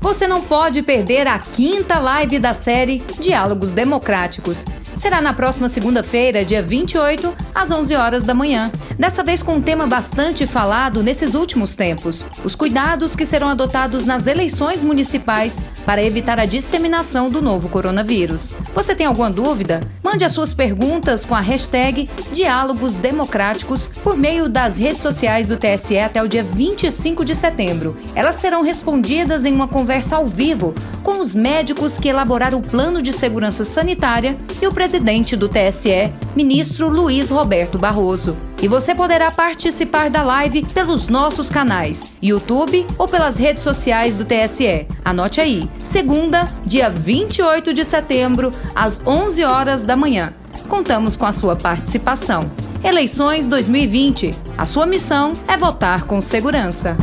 Você não pode perder a quinta live da série Diálogos Democráticos será na próxima segunda-feira, dia 28, às 11 horas da manhã. Dessa vez com um tema bastante falado nesses últimos tempos: os cuidados que serão adotados nas eleições municipais para evitar a disseminação do novo coronavírus. Você tem alguma dúvida? Mande as suas perguntas com a hashtag Diálogos Democráticos por meio das redes sociais do TSE até o dia 25 de setembro. Elas serão respondidas em uma conversa ao vivo com os médicos que elaboraram o plano de segurança sanitária e o presidente do TSE, ministro Luiz Roberto Barroso. E você poderá participar da live pelos nossos canais, YouTube ou pelas redes sociais do TSE. Anote aí, segunda, dia 28 de setembro, às 11 horas da manhã. Contamos com a sua participação. Eleições 2020. A sua missão é votar com segurança.